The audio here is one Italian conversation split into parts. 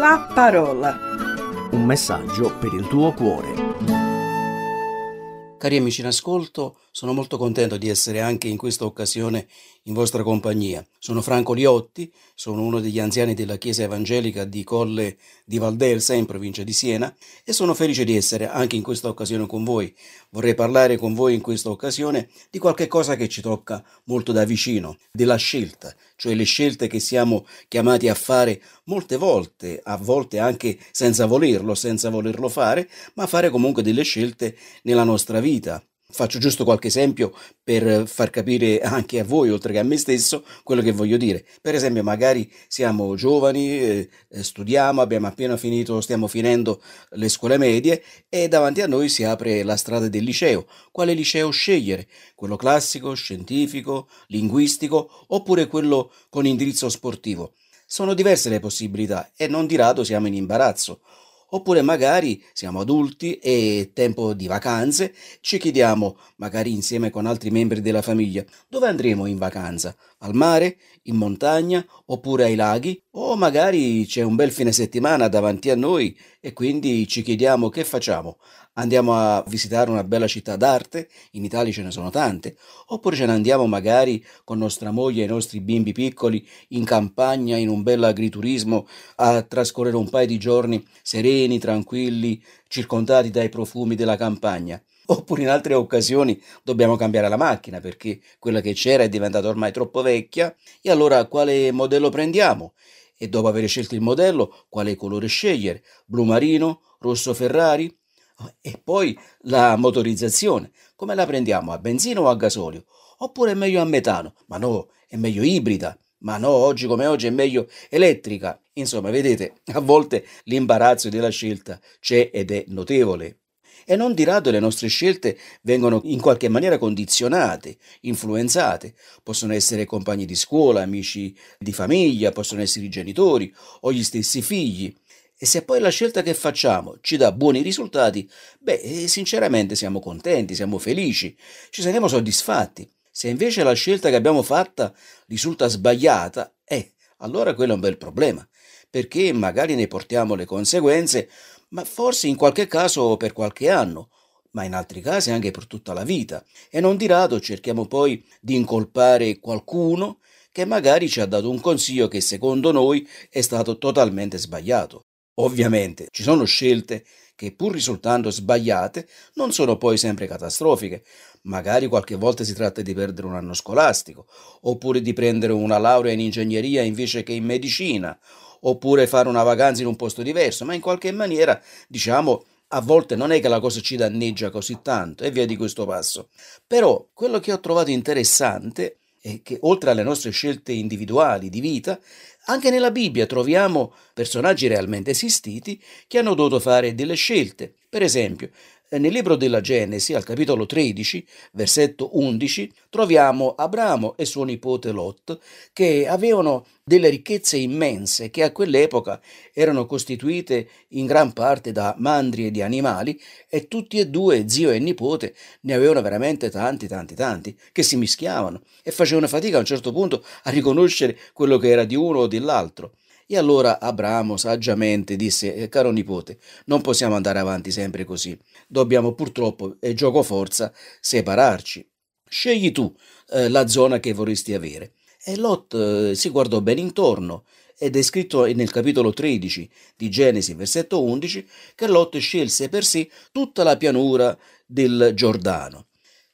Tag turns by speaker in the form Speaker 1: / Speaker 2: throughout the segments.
Speaker 1: la parola.
Speaker 2: Un messaggio per il tuo cuore.
Speaker 3: Cari amici in ascolto, sono molto contento di essere anche in questa occasione in vostra compagnia. Sono Franco Liotti, sono uno degli anziani della Chiesa Evangelica di Colle di Valdelsa, in provincia di Siena, e sono felice di essere anche in questa occasione con voi. Vorrei parlare con voi in questa occasione di qualche cosa che ci tocca molto da vicino, della scelta, cioè le scelte che siamo chiamati a fare molte volte, a volte anche senza volerlo, senza volerlo fare, ma fare comunque delle scelte nella nostra vita Faccio giusto qualche esempio per far capire anche a voi, oltre che a me stesso, quello che voglio dire. Per esempio, magari siamo giovani, eh, studiamo, abbiamo appena finito, stiamo finendo le scuole medie e davanti a noi si apre la strada del liceo. Quale liceo scegliere? Quello classico, scientifico, linguistico oppure quello con indirizzo sportivo? Sono diverse le possibilità e non di rado siamo in imbarazzo Oppure magari siamo adulti e tempo di vacanze, ci chiediamo, magari insieme con altri membri della famiglia, dove andremo in vacanza? Al mare, in montagna, oppure ai laghi? O magari c'è un bel fine settimana davanti a noi e quindi ci chiediamo che facciamo? Andiamo a visitare una bella città d'arte, in Italia ce ne sono tante, oppure ce ne andiamo magari con nostra moglie e i nostri bimbi piccoli in campagna, in un bel agriturismo, a trascorrere un paio di giorni sereni, tranquilli, circondati dai profumi della campagna. Oppure in altre occasioni dobbiamo cambiare la macchina perché quella che c'era è diventata ormai troppo vecchia e allora quale modello prendiamo? E dopo aver scelto il modello, quale colore scegliere? Blu marino? Rosso Ferrari? E poi la motorizzazione, come la prendiamo? A benzina o a gasolio? Oppure è meglio a metano? Ma no, è meglio ibrida. Ma no, oggi come oggi è meglio elettrica. Insomma, vedete, a volte l'imbarazzo della scelta c'è ed è notevole. E non di rado le nostre scelte vengono in qualche maniera condizionate, influenzate. Possono essere compagni di scuola, amici di famiglia, possono essere i genitori o gli stessi figli. E se poi la scelta che facciamo ci dà buoni risultati, beh, eh, sinceramente siamo contenti, siamo felici, ci saremo soddisfatti. Se invece la scelta che abbiamo fatta risulta sbagliata, eh, allora quello è un bel problema, perché magari ne portiamo le conseguenze, ma forse in qualche caso per qualche anno, ma in altri casi anche per tutta la vita. E non di rado cerchiamo poi di incolpare qualcuno che magari ci ha dato un consiglio che secondo noi è stato totalmente sbagliato. Ovviamente ci sono scelte che pur risultando sbagliate non sono poi sempre catastrofiche. Magari qualche volta si tratta di perdere un anno scolastico, oppure di prendere una laurea in ingegneria invece che in medicina, oppure fare una vacanza in un posto diverso, ma in qualche maniera, diciamo, a volte non è che la cosa ci danneggia così tanto e via di questo passo. Però quello che ho trovato interessante è che oltre alle nostre scelte individuali di vita, anche nella Bibbia troviamo personaggi realmente esistiti che hanno dovuto fare delle scelte. Per esempio, nel libro della Genesi, al capitolo 13, versetto 11, troviamo Abramo e suo nipote Lot che avevano delle ricchezze immense che a quell'epoca erano costituite in gran parte da mandri e di animali e tutti e due, zio e nipote, ne avevano veramente tanti, tanti, tanti, che si mischiavano e facevano fatica a un certo punto a riconoscere quello che era di uno o dell'altro. E allora Abramo saggiamente disse, eh, caro nipote, non possiamo andare avanti sempre così, dobbiamo purtroppo, e gioco forza, separarci. Scegli tu eh, la zona che vorresti avere. E Lot eh, si guardò ben intorno ed è scritto nel capitolo 13 di Genesi, versetto 11, che Lot scelse per sé tutta la pianura del Giordano.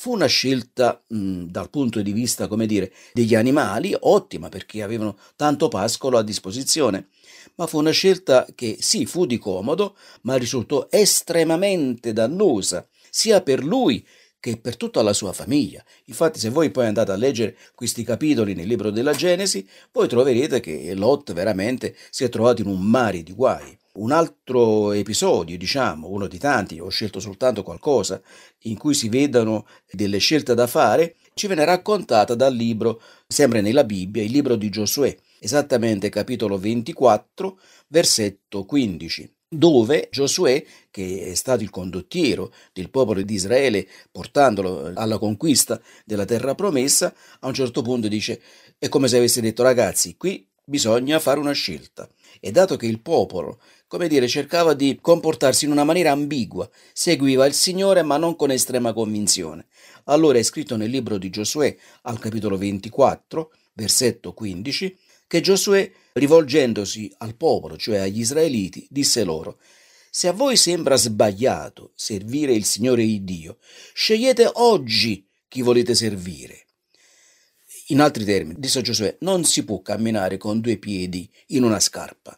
Speaker 3: Fu una scelta mh, dal punto di vista, come dire, degli animali ottima perché avevano tanto pascolo a disposizione, ma fu una scelta che sì, fu di comodo, ma risultò estremamente dannosa sia per lui che per tutta la sua famiglia. Infatti, se voi poi andate a leggere questi capitoli nel libro della Genesi, voi troverete che Lot veramente si è trovato in un mare di guai. Un altro episodio, diciamo, uno di tanti, ho scelto soltanto qualcosa, in cui si vedono delle scelte da fare, ci viene raccontata dal libro, sempre nella Bibbia, il libro di Giosuè, esattamente capitolo 24, versetto 15 dove Giosuè, che è stato il condottiero del popolo di Israele portandolo alla conquista della terra promessa, a un certo punto dice è come se avesse detto ragazzi, qui bisogna fare una scelta. E dato che il popolo, come dire, cercava di comportarsi in una maniera ambigua, seguiva il Signore ma non con estrema convinzione, allora è scritto nel libro di Giosuè al capitolo 24, versetto 15, che Giosuè, rivolgendosi al popolo, cioè agli israeliti, disse loro, se a voi sembra sbagliato servire il Signore il Dio, scegliete oggi chi volete servire. In altri termini, disse Giosuè, non si può camminare con due piedi in una scarpa.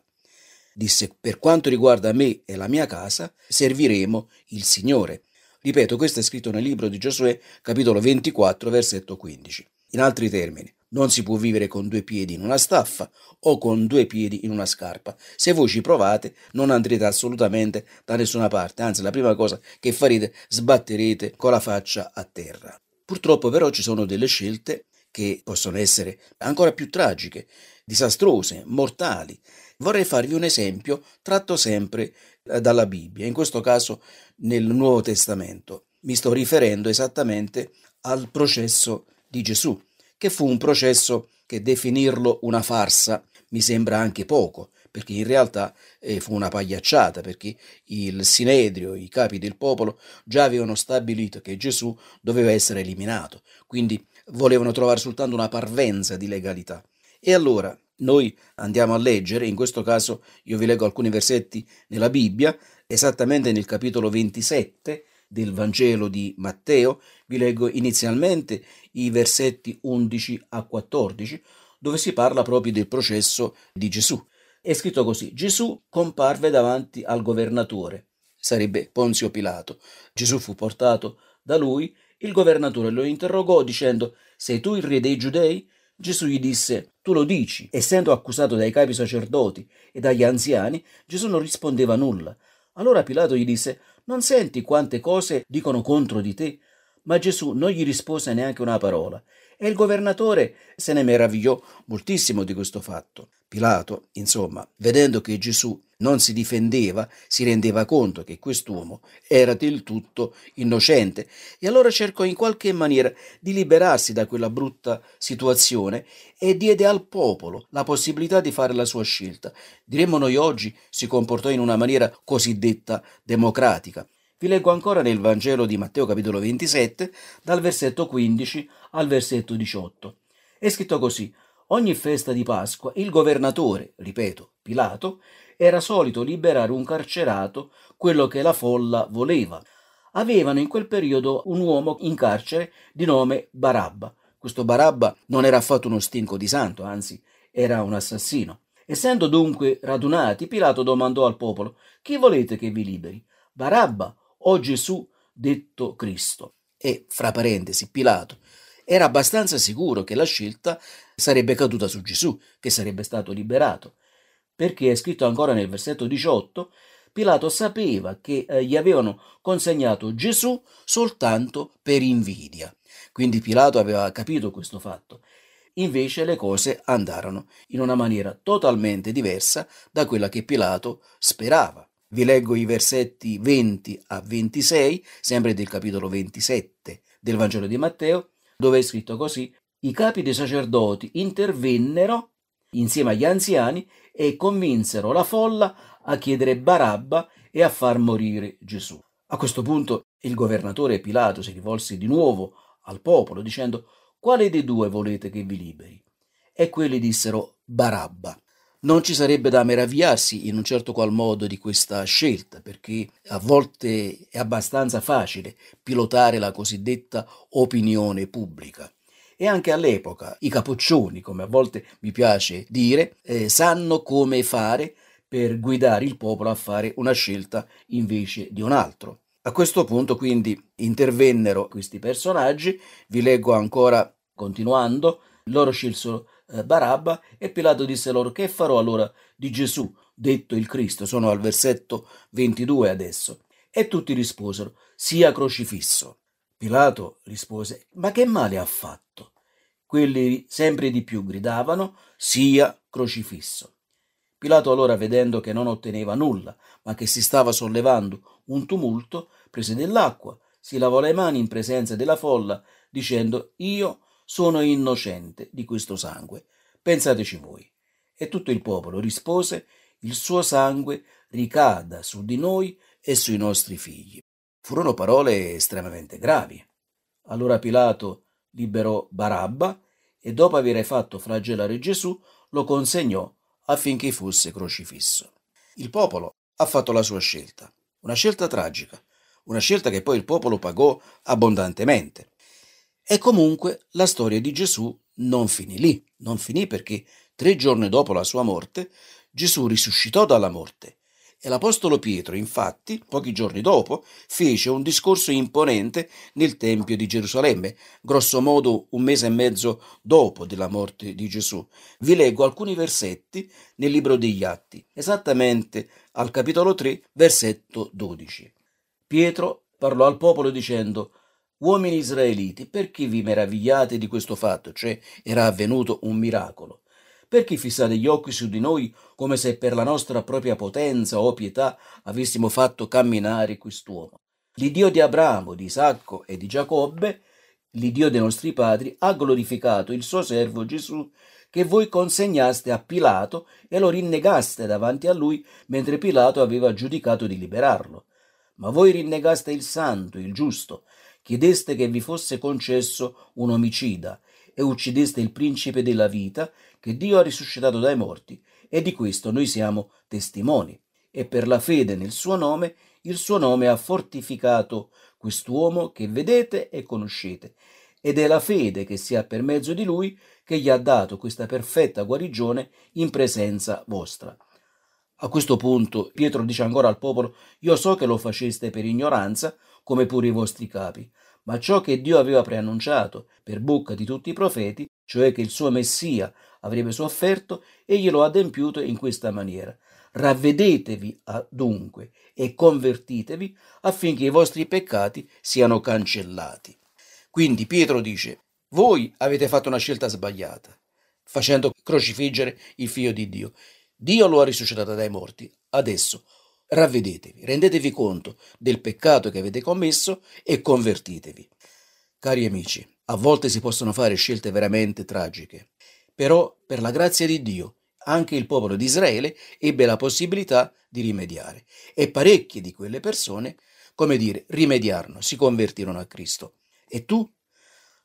Speaker 3: Disse, per quanto riguarda me e la mia casa, serviremo il Signore. Ripeto, questo è scritto nel libro di Giosuè, capitolo 24, versetto 15. In altri termini, non si può vivere con due piedi in una staffa o con due piedi in una scarpa. Se voi ci provate, non andrete assolutamente da nessuna parte, anzi la prima cosa che farete, sbatterete con la faccia a terra. Purtroppo però ci sono delle scelte che possono essere ancora più tragiche, disastrose, mortali. Vorrei farvi un esempio tratto sempre eh, dalla Bibbia, in questo caso nel Nuovo Testamento. Mi sto riferendo esattamente al processo di Gesù che fu un processo che definirlo una farsa mi sembra anche poco, perché in realtà eh, fu una pagliacciata, perché il Sinedrio, i capi del popolo, già avevano stabilito che Gesù doveva essere eliminato, quindi volevano trovare soltanto una parvenza di legalità. E allora noi andiamo a leggere, in questo caso io vi leggo alcuni versetti nella Bibbia, esattamente nel capitolo 27 del Vangelo di Matteo, vi leggo inizialmente i versetti 11 a 14, dove si parla proprio del processo di Gesù. È scritto così: Gesù comparve davanti al governatore, sarebbe Ponzio Pilato. Gesù fu portato da lui, il governatore lo interrogò dicendo: Sei tu il re dei giudei? Gesù gli disse: Tu lo dici. Essendo accusato dai capi sacerdoti e dagli anziani, Gesù non rispondeva nulla. Allora Pilato gli disse: Non senti quante cose dicono contro di te? Ma Gesù non gli rispose neanche una parola e il governatore se ne meravigliò moltissimo di questo fatto. Pilato, insomma, vedendo che Gesù non si difendeva, si rendeva conto che quest'uomo era del tutto innocente e allora cercò in qualche maniera di liberarsi da quella brutta situazione e diede al popolo la possibilità di fare la sua scelta. Diremmo noi oggi si comportò in una maniera cosiddetta democratica. Vi leggo ancora nel Vangelo di Matteo capitolo 27, dal versetto 15 al versetto 18. È scritto così: Ogni festa di Pasqua il governatore, ripeto, Pilato, era solito liberare un carcerato, quello che la folla voleva. Avevano in quel periodo un uomo in carcere di nome Barabba. Questo Barabba non era affatto uno stinco di santo, anzi era un assassino. Essendo dunque radunati, Pilato domandò al popolo: Chi volete che vi liberi? Barabba o Gesù detto Cristo. E, fra parentesi, Pilato era abbastanza sicuro che la scelta sarebbe caduta su Gesù, che sarebbe stato liberato, perché è scritto ancora nel versetto 18, Pilato sapeva che eh, gli avevano consegnato Gesù soltanto per invidia. Quindi Pilato aveva capito questo fatto. Invece le cose andarono in una maniera totalmente diversa da quella che Pilato sperava. Vi leggo i versetti 20 a 26, sempre del capitolo 27 del Vangelo di Matteo, dove è scritto così: I capi dei sacerdoti intervennero insieme agli anziani e convinsero la folla a chiedere Barabba e a far morire Gesù. A questo punto il governatore Pilato si rivolse di nuovo al popolo dicendo: Quale dei due volete che vi liberi? E quelli dissero Barabba non ci sarebbe da meravigliarsi in un certo qual modo di questa scelta, perché a volte è abbastanza facile pilotare la cosiddetta opinione pubblica. E anche all'epoca i capoccioni, come a volte mi piace dire, eh, sanno come fare per guidare il popolo a fare una scelta invece di un altro. A questo punto quindi intervennero questi personaggi, vi leggo ancora continuando, loro scelsero eh, Barabba e Pilato disse loro che farò allora di Gesù, detto il Cristo. Sono al versetto 22 adesso. E tutti risposero, sia crocifisso. Pilato rispose, ma che male ha fatto? Quelli sempre di più gridavano, sia crocifisso. Pilato allora, vedendo che non otteneva nulla, ma che si stava sollevando un tumulto, prese dell'acqua, si lavò le mani in presenza della folla, dicendo, io sono innocente di questo sangue. Pensateci voi. E tutto il popolo rispose, il suo sangue ricada su di noi e sui nostri figli. Furono parole estremamente gravi. Allora Pilato liberò Barabba e dopo aver fatto flagellare Gesù lo consegnò affinché fosse crocifisso. Il popolo ha fatto la sua scelta, una scelta tragica, una scelta che poi il popolo pagò abbondantemente. E comunque la storia di Gesù non finì lì, non finì perché tre giorni dopo la sua morte Gesù risuscitò dalla morte e l'Apostolo Pietro, infatti, pochi giorni dopo, fece un discorso imponente nel Tempio di Gerusalemme, grosso modo un mese e mezzo dopo della morte di Gesù. Vi leggo alcuni versetti nel libro degli Atti, esattamente al capitolo 3, versetto 12. Pietro parlò al popolo dicendo Uomini israeliti, perché vi meravigliate di questo fatto, cioè era avvenuto un miracolo? Perché fissate gli occhi su di noi come se per la nostra propria potenza o pietà avessimo fatto camminare quest'uomo? L'Iddio di Abramo, di Isacco e di Giacobbe, l'Iddio dei nostri padri, ha glorificato il suo servo Gesù che voi consegnaste a Pilato e lo rinnegaste davanti a lui mentre Pilato aveva giudicato di liberarlo. Ma voi rinnegaste il santo, il giusto, chiedeste che vi fosse concesso un omicida e uccideste il principe della vita che Dio ha risuscitato dai morti, e di questo noi siamo testimoni. E per la fede nel suo nome, il suo nome ha fortificato quest'uomo che vedete e conoscete, ed è la fede che si ha per mezzo di lui che gli ha dato questa perfetta guarigione in presenza vostra. A questo punto Pietro dice ancora al popolo, io so che lo faceste per ignoranza, come pure i vostri capi, ma ciò che Dio aveva preannunciato per bocca di tutti i profeti, cioè che il suo Messia avrebbe sofferto, egli lo ha adempiuto in questa maniera. Ravvedetevi dunque e convertitevi affinché i vostri peccati siano cancellati. Quindi Pietro dice, voi avete fatto una scelta sbagliata, facendo crocifiggere il figlio di Dio. Dio lo ha risuscitato dai morti. Adesso ravvedetevi, rendetevi conto del peccato che avete commesso e convertitevi. Cari amici, a volte si possono fare scelte veramente tragiche, però per la grazia di Dio anche il popolo di Israele ebbe la possibilità di rimediare e parecchie di quelle persone, come dire, rimediarono, si convertirono a Cristo. E tu?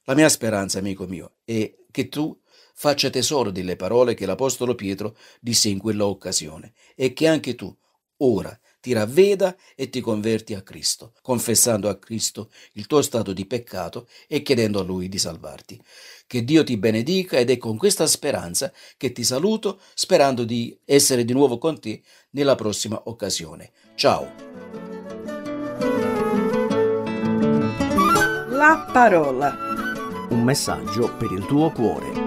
Speaker 3: La mia speranza, amico mio, è che tu faccia tesoro delle parole che l'Apostolo Pietro disse in quella occasione e che anche tu ora ti ravveda e ti converti a Cristo, confessando a Cristo il tuo stato di peccato e chiedendo a Lui di salvarti. Che Dio ti benedica ed è con questa speranza che ti saluto, sperando di essere di nuovo con te nella prossima occasione. Ciao!
Speaker 2: La parola. Un messaggio per il tuo cuore.